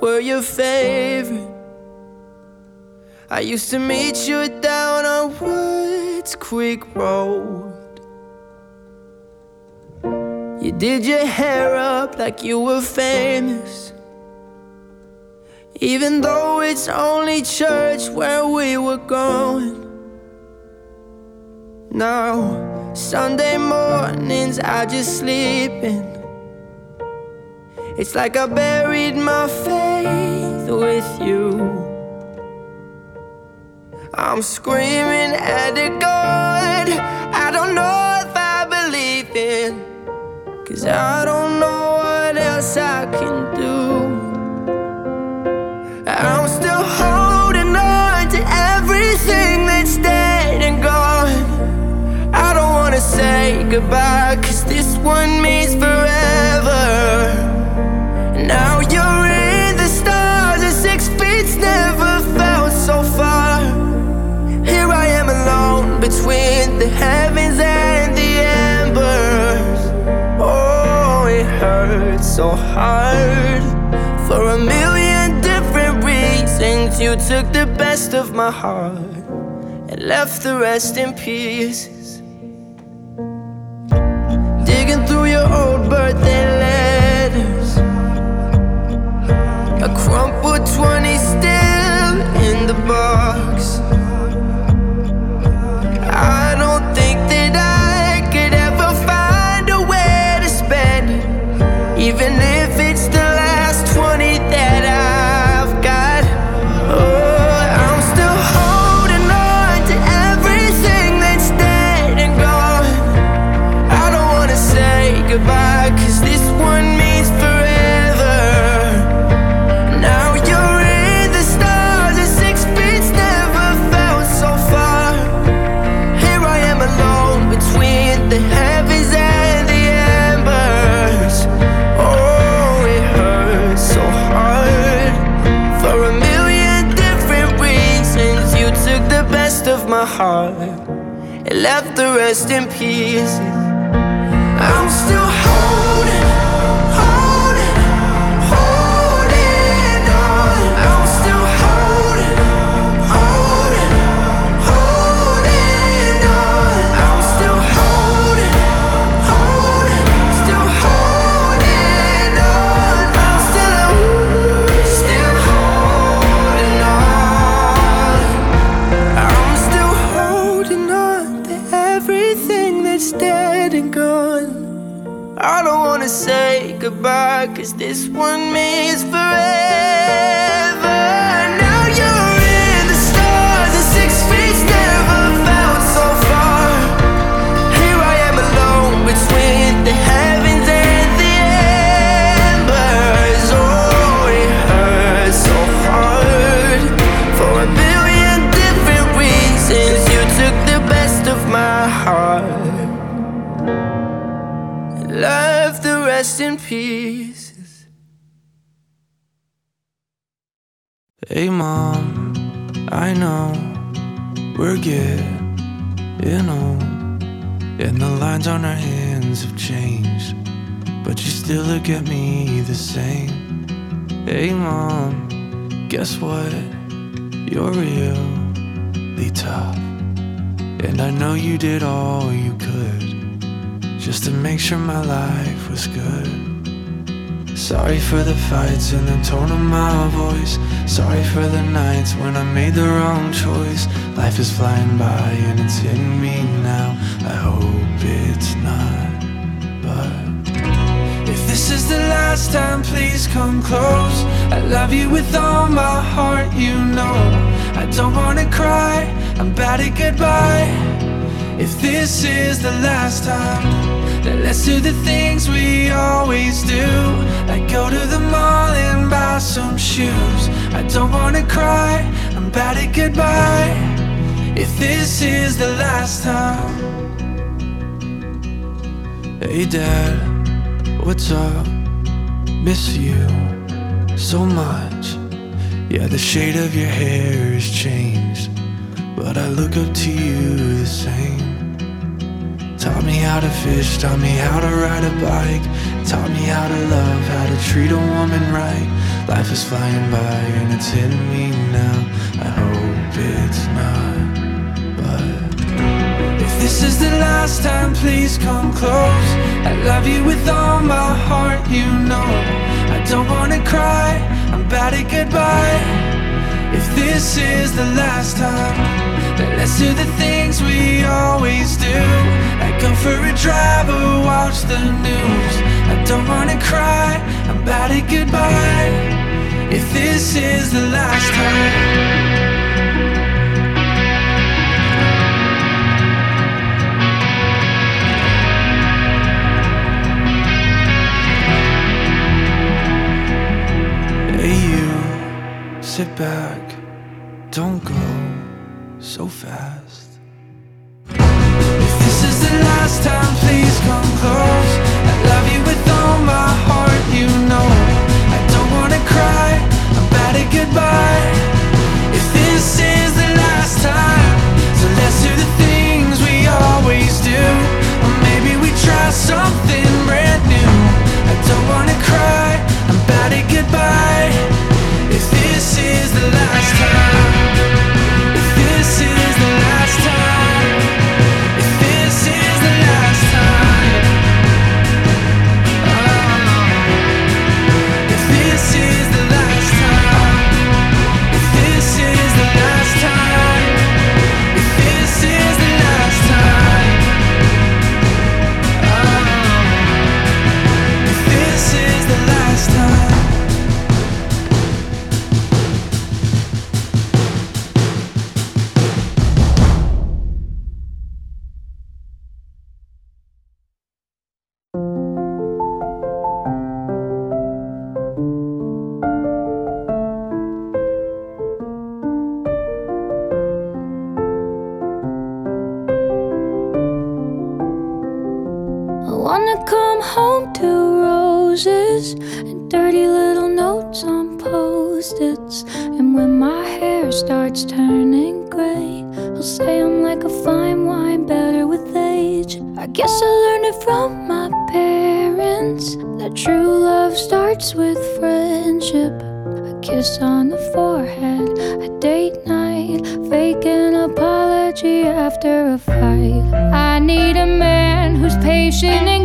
Were your favorite. I used to meet you down on Woods Creek Road. You did your hair up like you were famous. Even though it's only church where we were going. Now, Sunday mornings I just sleep in. It's like I buried my faith with you. I'm screaming at the God I don't know if I believe in. Cause I don't know what else I can do. I'm still holding on to everything that's dead and gone. I don't wanna say goodbye, cause this one means forever. The heavens and the embers. Oh, it hurts so hard for a million different reasons. You took the best of my heart and left the rest in pieces. Digging through your old birthday letters, a crumpled 20 still in the box. That I could ever find a way to spend it, even if in pieces. Hands have changed, but you still look at me the same. Hey mom, guess what? You're really tough, and I know you did all you could just to make sure my life was good. Sorry for the fights and the tone of my voice. Sorry for the nights when I made the wrong choice. Life is flying by and it's hitting me now. I hope it's not, this is the last time, please come close. I love you with all my heart, you know. I don't wanna cry, I'm bad at goodbye. If this is the last time, then let's do the things we always do. Like go to the mall and buy some shoes. I don't wanna cry, I'm bad at goodbye. If this is the last time. Hey dad, what's up? Miss you so much. Yeah, the shade of your hair has changed, but I look up to you the same. Taught me how to fish, taught me how to ride a bike. Taught me how to love, how to treat a woman right. Life is flying by and it's hitting me now. I hope it's not, but this is the last time, please come close. I love you with all my heart, you know. I don't wanna cry, I'm bad at goodbye. If this is the last time, then let's do the things we always do. Like go for a drive or watch the news. I don't wanna cry, I'm bad at goodbye. If this is the last time. Sit back, don't go so fast. If this is the last time, please come close. I love you with all my heart, you know. I don't wanna cry, bad at goodbye. If this is the last time, so let's do the things we always do. Is the last time, come home to roses and dirty little notes on post-its. And when my hair starts turning gray, I'll say I'm like a fine wine, better with age. I guess I learned it from my parents that true love starts with friendship. A kiss on the forehead, a date night, fake an apology after a fight. I need a man who's patient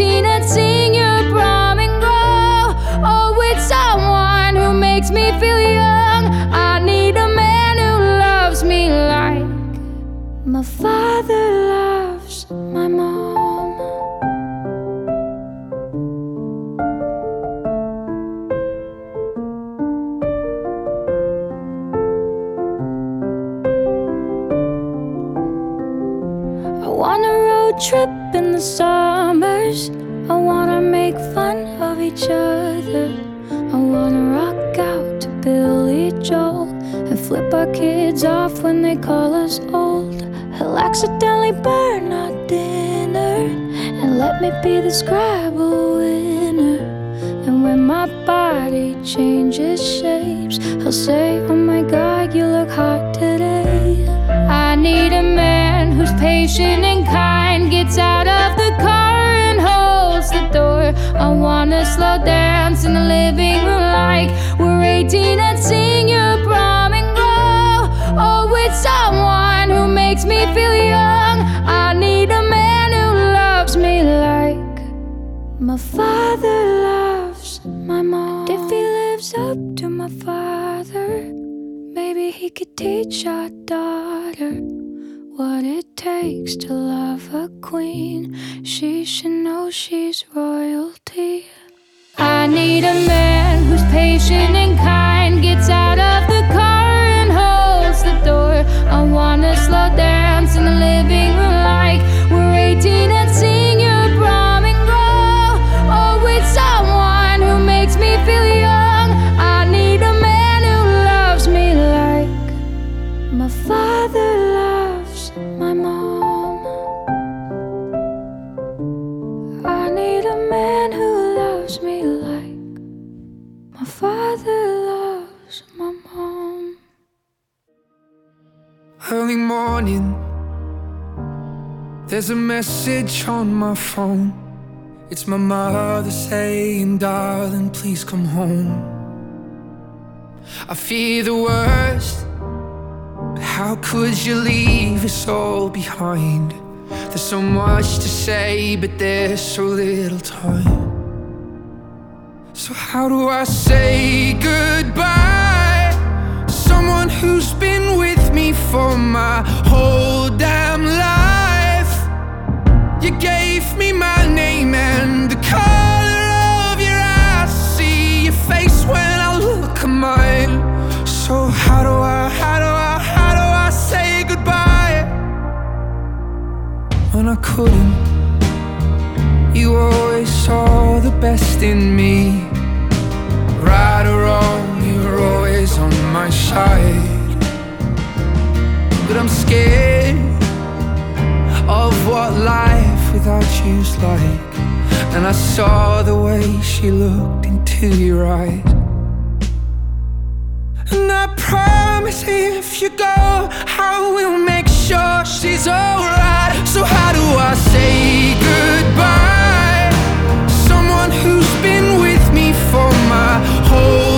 we're my god, you look hot today. I need a man who's patient and kind, gets out of the car and holds the door. I wanna slow dance in the living room like we're 18 and sing your prom and go. Oh, with someone who makes me feel young. I need a man who loves me like my father loves my mom. If he lives up to my father, maybe he could teach our daughter what it takes to love a queen. She should know she's royalty. I need a man who's patient and kind, gets out of the car and holds the door. I wanna slow dance early morning. There's a message on my phone. It's my mother saying, Darling, please come home. I fear the worst. How could you leave us all behind? There's so much to say, but there's so little time. So, how do I say goodbye? Someone who's been with for my whole damn life. You gave me my name and the color of your eyes. See your face when I look at mine. So, how do I, how do I, how do I say goodbye? When I couldn't, you always saw the best in me. Right or wrong, you're always on my side. But I'm scared of what life without you's like. And I saw the way she looked into your eyes. And I promise if you go, I will make sure she's alright. So, how do I say goodbye? Someone who's been with me for my whole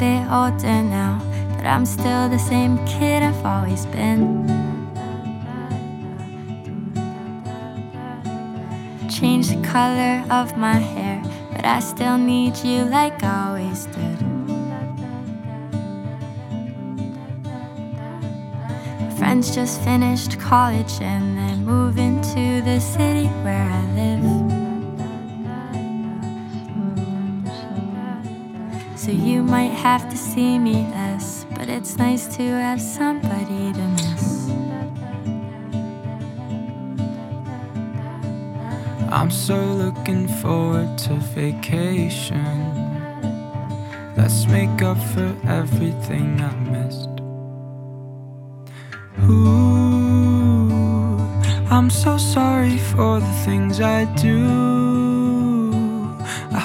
Bit older now, but I'm still the same kid I've always been. Change the color of my hair, but I still need you like I always did. My friends just finished college and they're moving to the city where I live. So you might have to see me less, but it's nice to have somebody to miss. I'm so looking forward to vacation. Let's make up for everything I missed. Ooh, I'm so sorry for the things I do.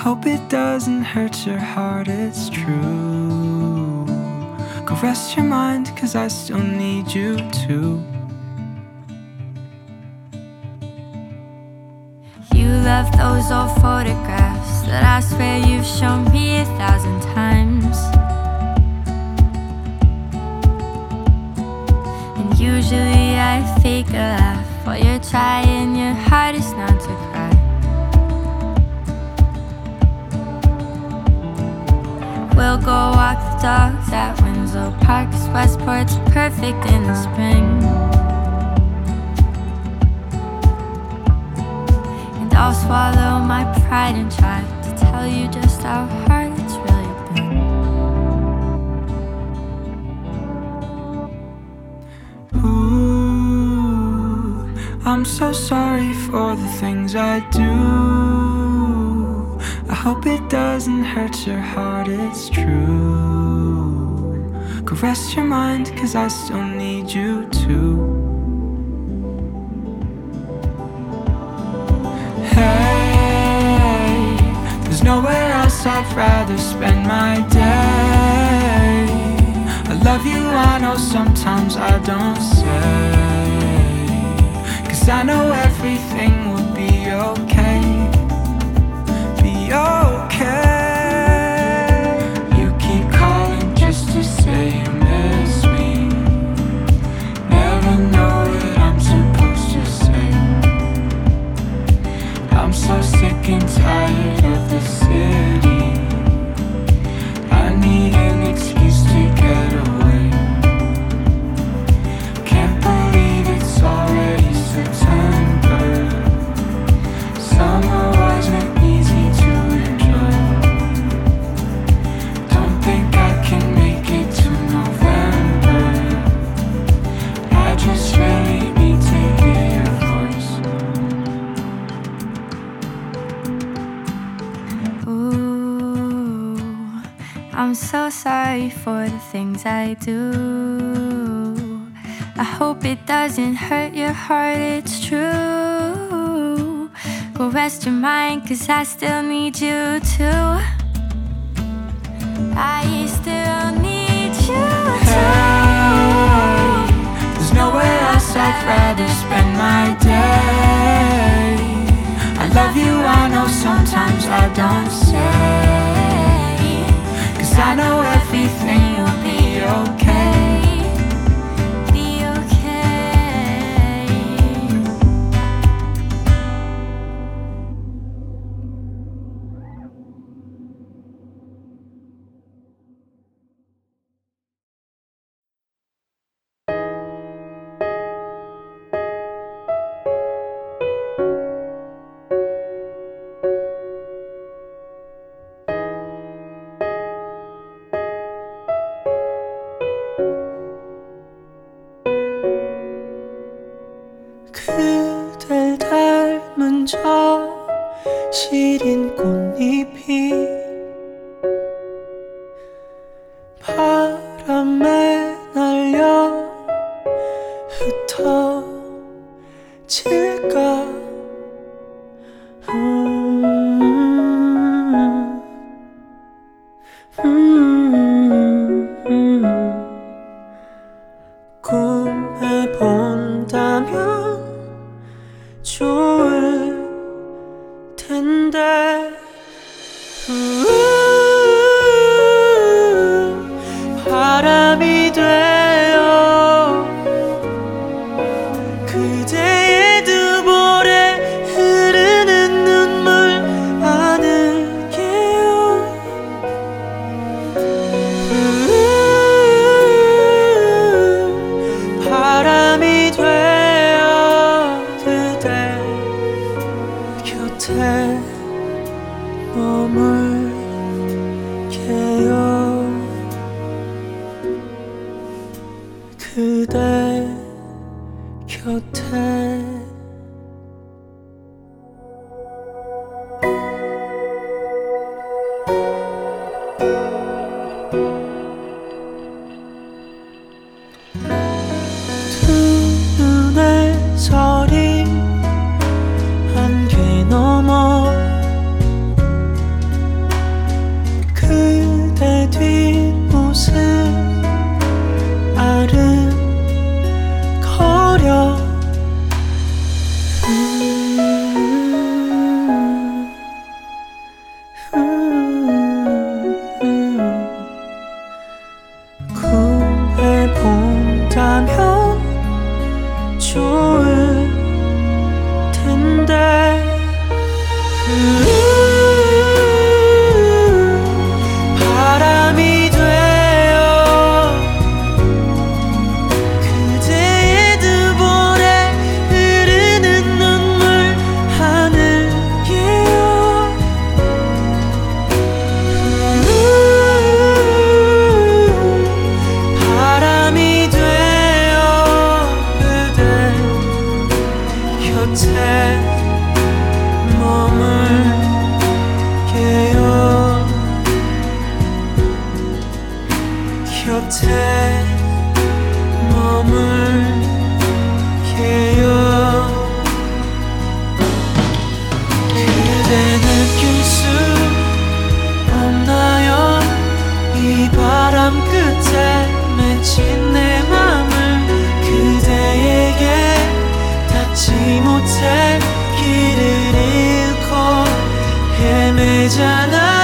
Hope it doesn't hurt your heart, it's true. Go rest your mind, cause I still need you too. You love those old photographs that I swear you've shown me a thousand times. And usually I fake a laugh while you're trying your hardest not to cry. We'll go walk the dogs at Winslow Park, 'cause Westport's perfect in the spring. And I'll swallow my pride and try to tell you just how hard it's really been. Ooh, I'm so sorry for the things I do. Hope it doesn't hurt your heart, it's true. rest your mind, cause I still need you too. Hey, there's nowhere else I'd rather spend my day. I love you, I know sometimes I don't say. Cause I know everything and tired. I do. I hope it doesn't hurt your heart, it's true. Go rest your mind, cause I still need you too. I still need you too. Hey, there's nowhere else I'd rather spend my day. I love you, I know sometimes I don't say. I know everything will be okay. 되잖아.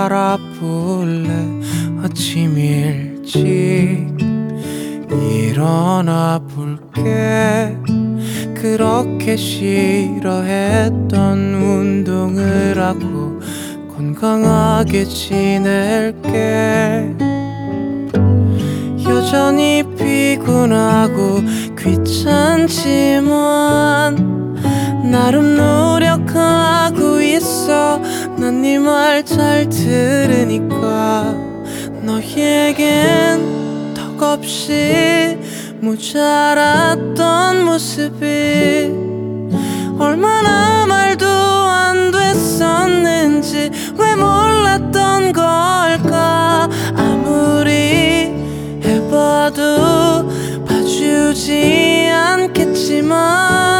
살아볼래? 아침 일찍 일어나 볼게. 그렇게 싫어했던 운동을 하고 건강하게 지낼게. 여전히 피곤하고 귀찮지만 나름 노력하고 있어 난 네 말 잘 들으니까 너에겐 턱없이 모자랐던 모습이 얼마나 말도 안 됐었는지 왜 몰랐던 걸까? 아무리 해봐도 봐주지 않겠지만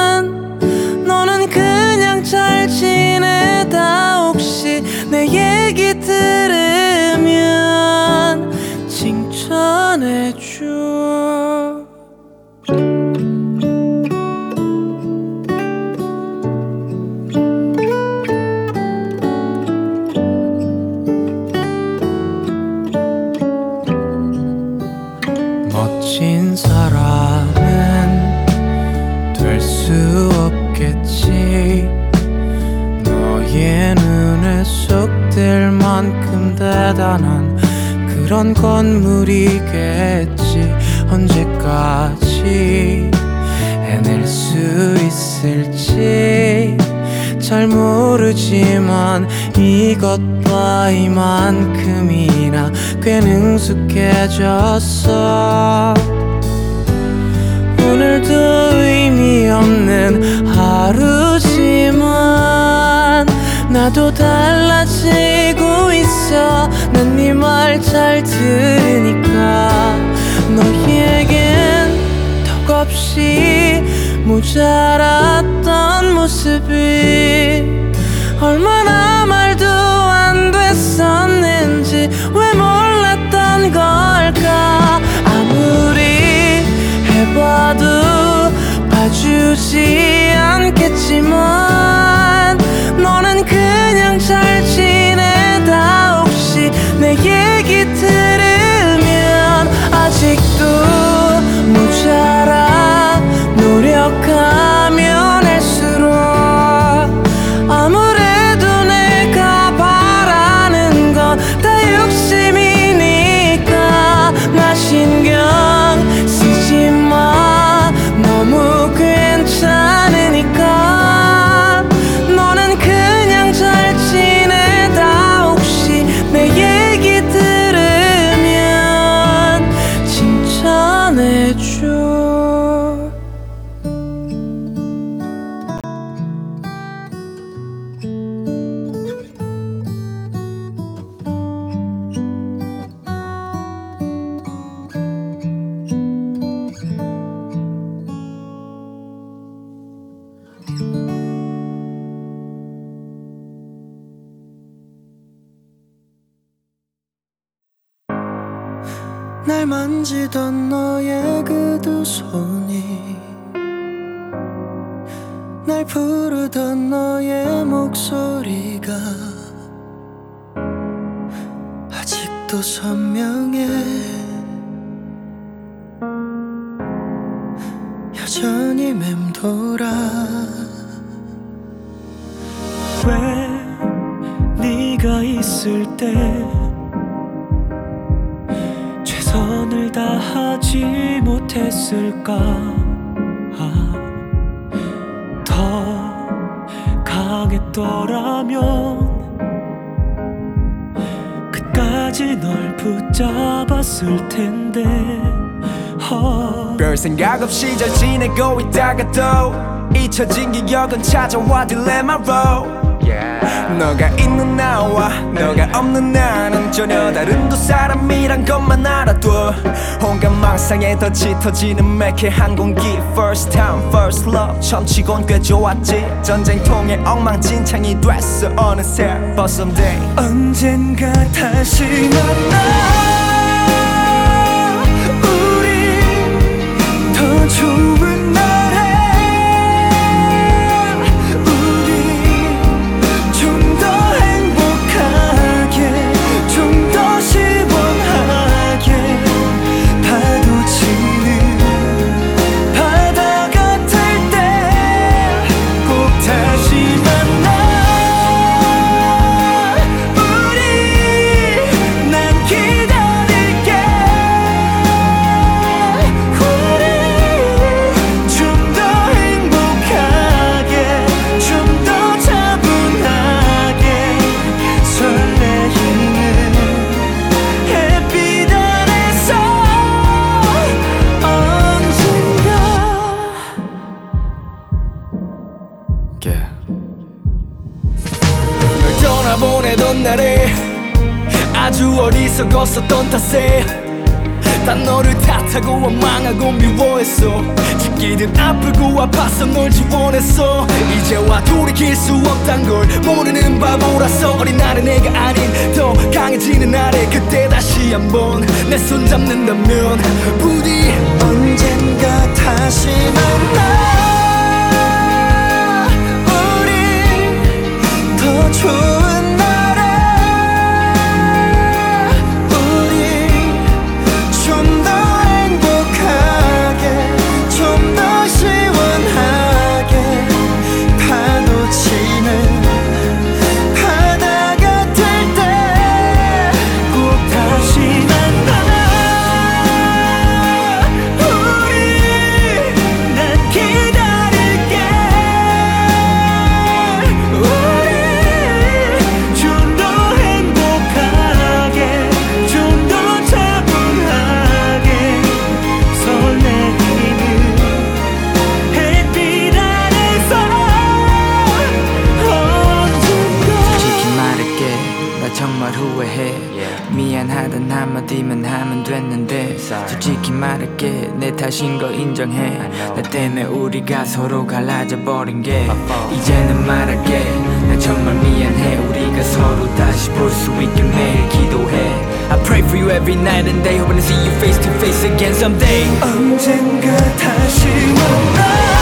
대단한 그런 건물이겠지. 언제까지 해낼 수 있을지 잘 모르지만 이것봐 이만큼이나 꽤 능숙해졌어. 오늘도 의미 없는 하루지만 나도 달라지고 있어. 난네 말 잘 들으니까 너에겐 턱없이 모자랐던 모습이 얼마나 말도 안 됐었는지 왜 몰랐던 걸까? 아무리 해봐도 봐주지 않겠지만 너는 그냥 잘 지내다 혹시 내 얘기 들으면 아직도 모자라 노력하 날 만지던 너의 그 두 손이 날 부르던 너의 목소리가 아직도 선명해. 여전히 맴돌아. 왜 네가 있을 때 다하지 못했을까? 아, 더 강했더라면 끝까지 널 붙잡았을 텐데. 어. 별 생각 없이 잘 지내고 있다가 또 잊혀진 기억은 찾아와 딜레마로 너가 있는 나와 너가 없는 나는 전혀 다른 두 사람이란 것만 알아둬. 온갖 망상에 더 짙어지는 매캐한 공기 First time first love. 처치곤 꽤 좋았지. 전쟁통에 엉망진창이 됐어. 어느새 But someday 언젠가 다시 만나. 우리 더 좋은 탓인 거 인정해 나 때문에 우리가 서로 갈라져 버린 게 이제는 말할게 나 정말 미안해 우리가 서로 다시 볼 수 있게 매일 기도해 I pray for you every night and day hoping to see you face to face again someday 언젠가 다시 만나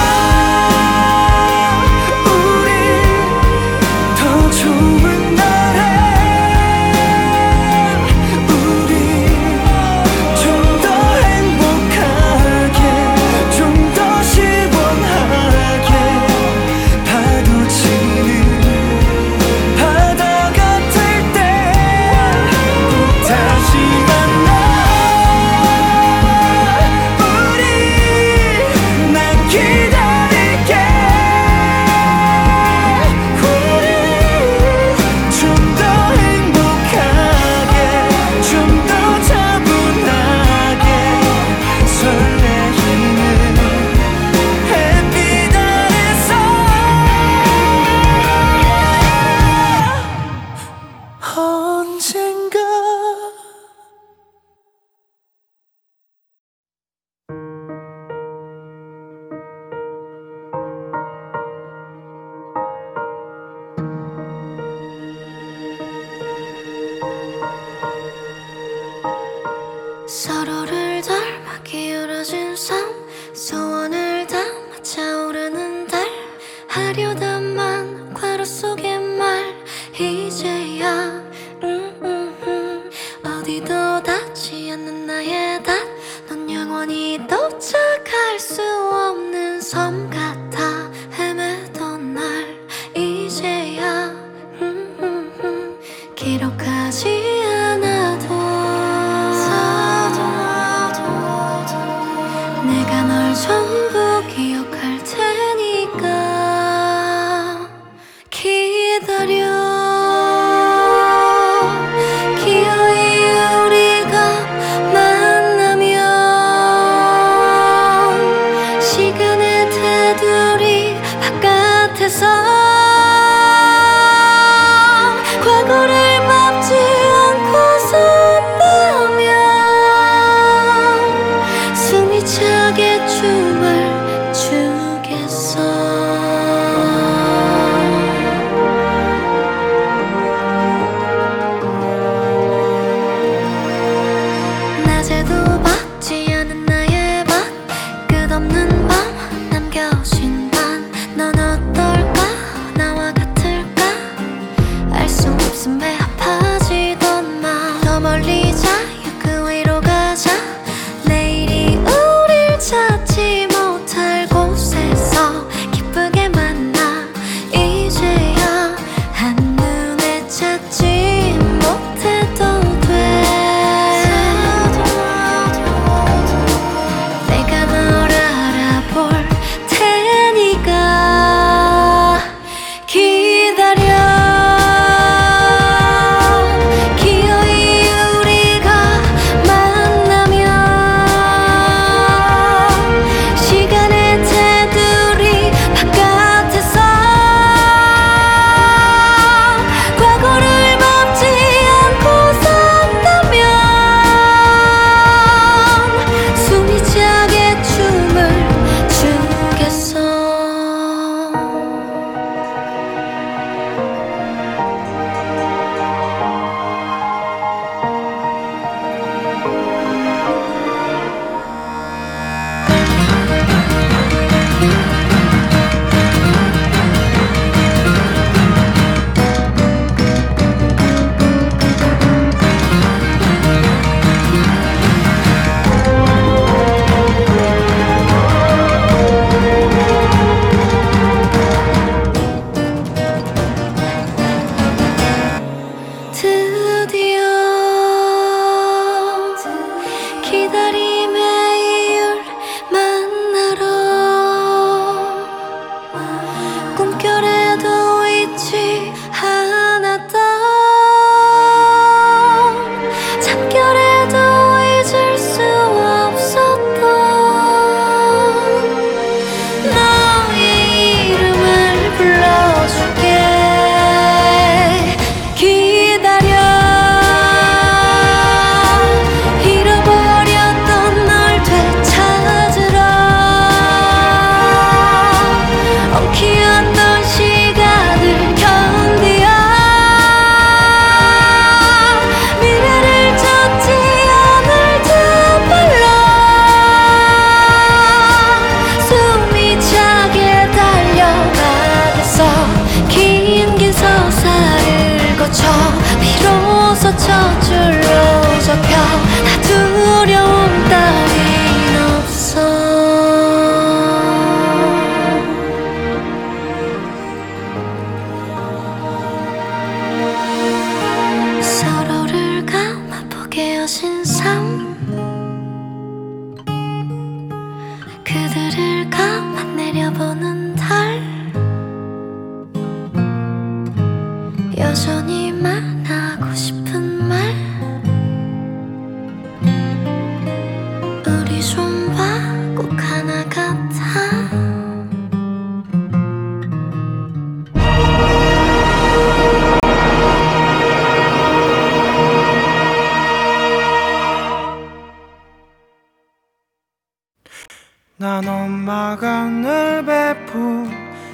난 엄마가 늘 베푼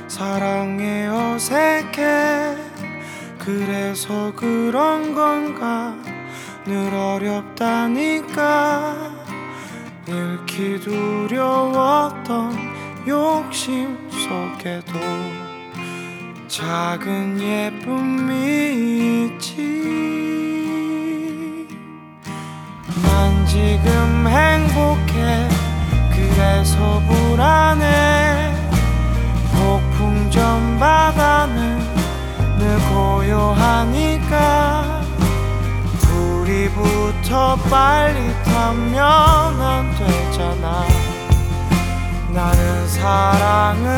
사랑에 어색해. 그래서 그런 건가? 늘 어렵다니까. 잃기 두려웠던 욕심 속에도 작은 예쁨이 있지. 난 지금 행복해. 계속 불안해. 폭풍 전 바다는 늘 고요하니까. 불이 붙어 빨리 타면 안 되잖아. 나는 사랑을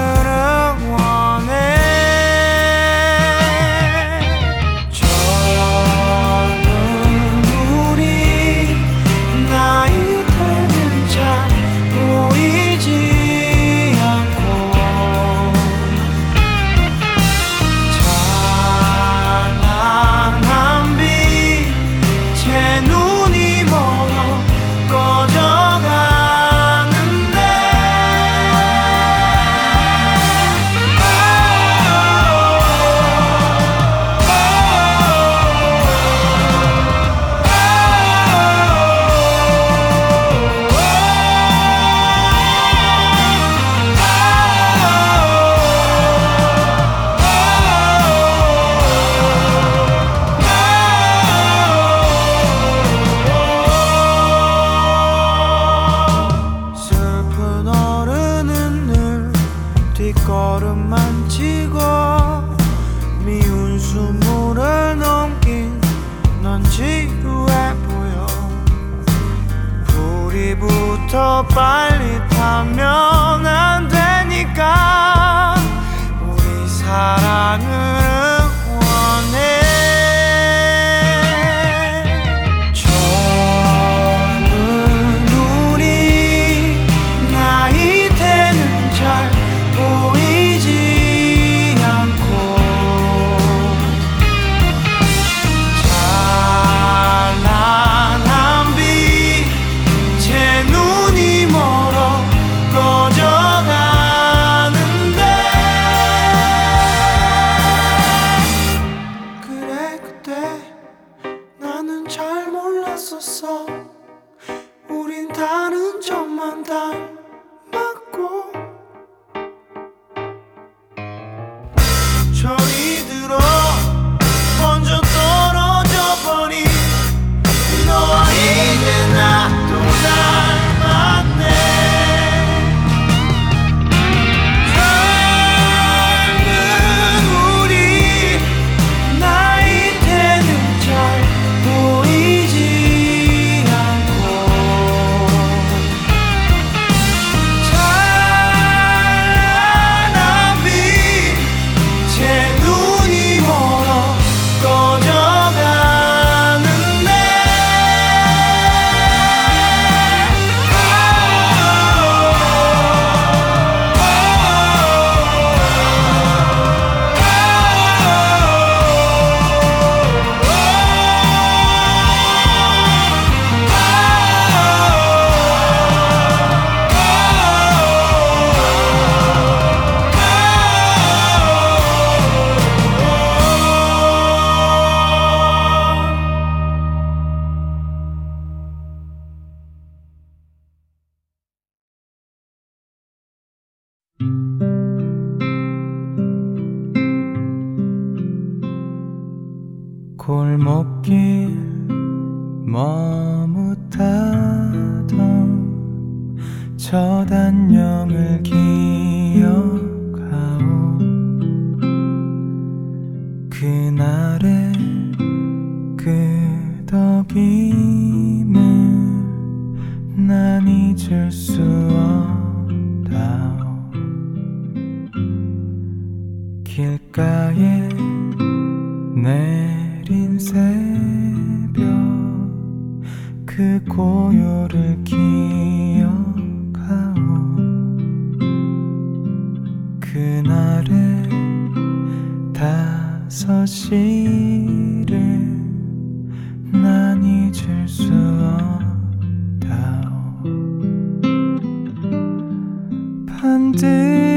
day.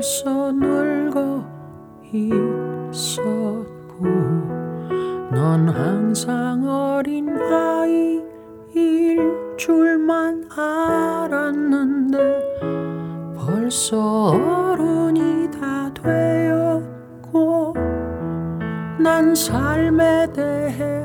벌써 늙어 있었고 넌 항상 어린 아이일 줄만 알았는데 벌써 어른이 다 되었고 난 삶에 대해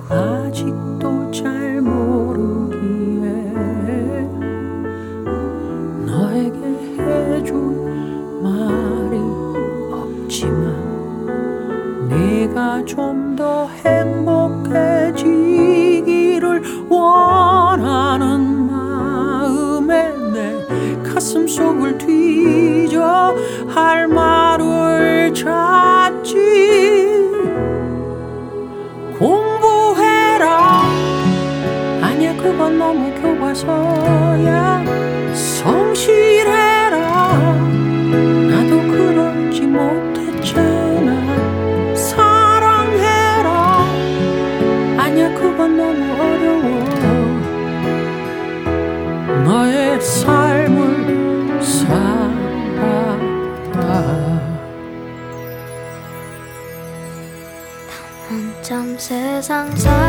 좀 더 행복해지기를 원하는 마음에 내 가슴 속을 뒤져 할 말을 찾지. 공부해라. 아니야 그건 너무 교과서야. 성실해. 沧桑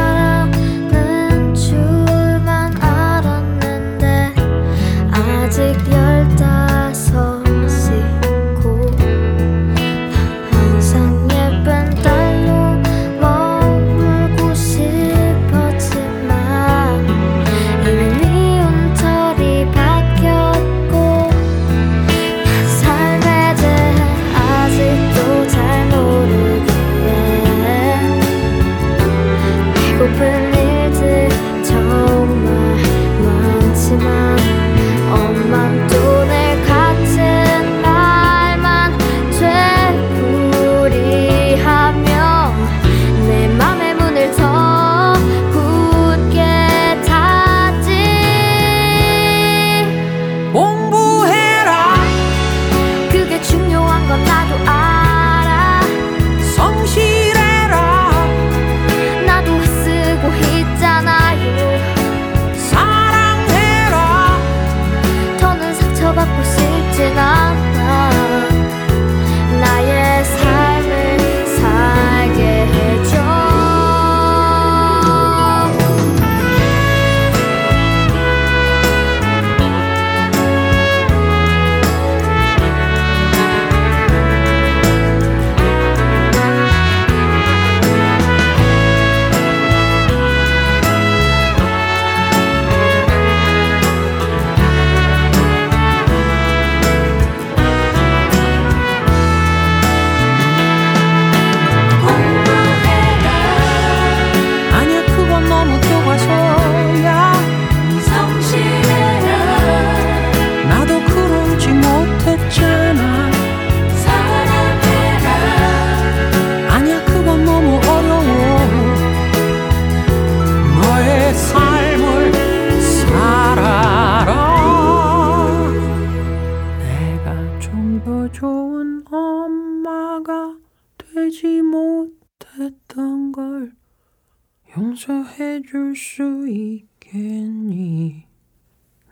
해줄 수 있겠니?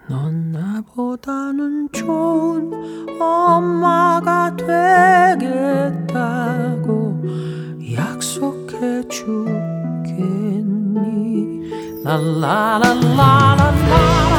넌 나보다는 좋은 엄마가 되겠다고 약속해 주겠니? 라라라라라라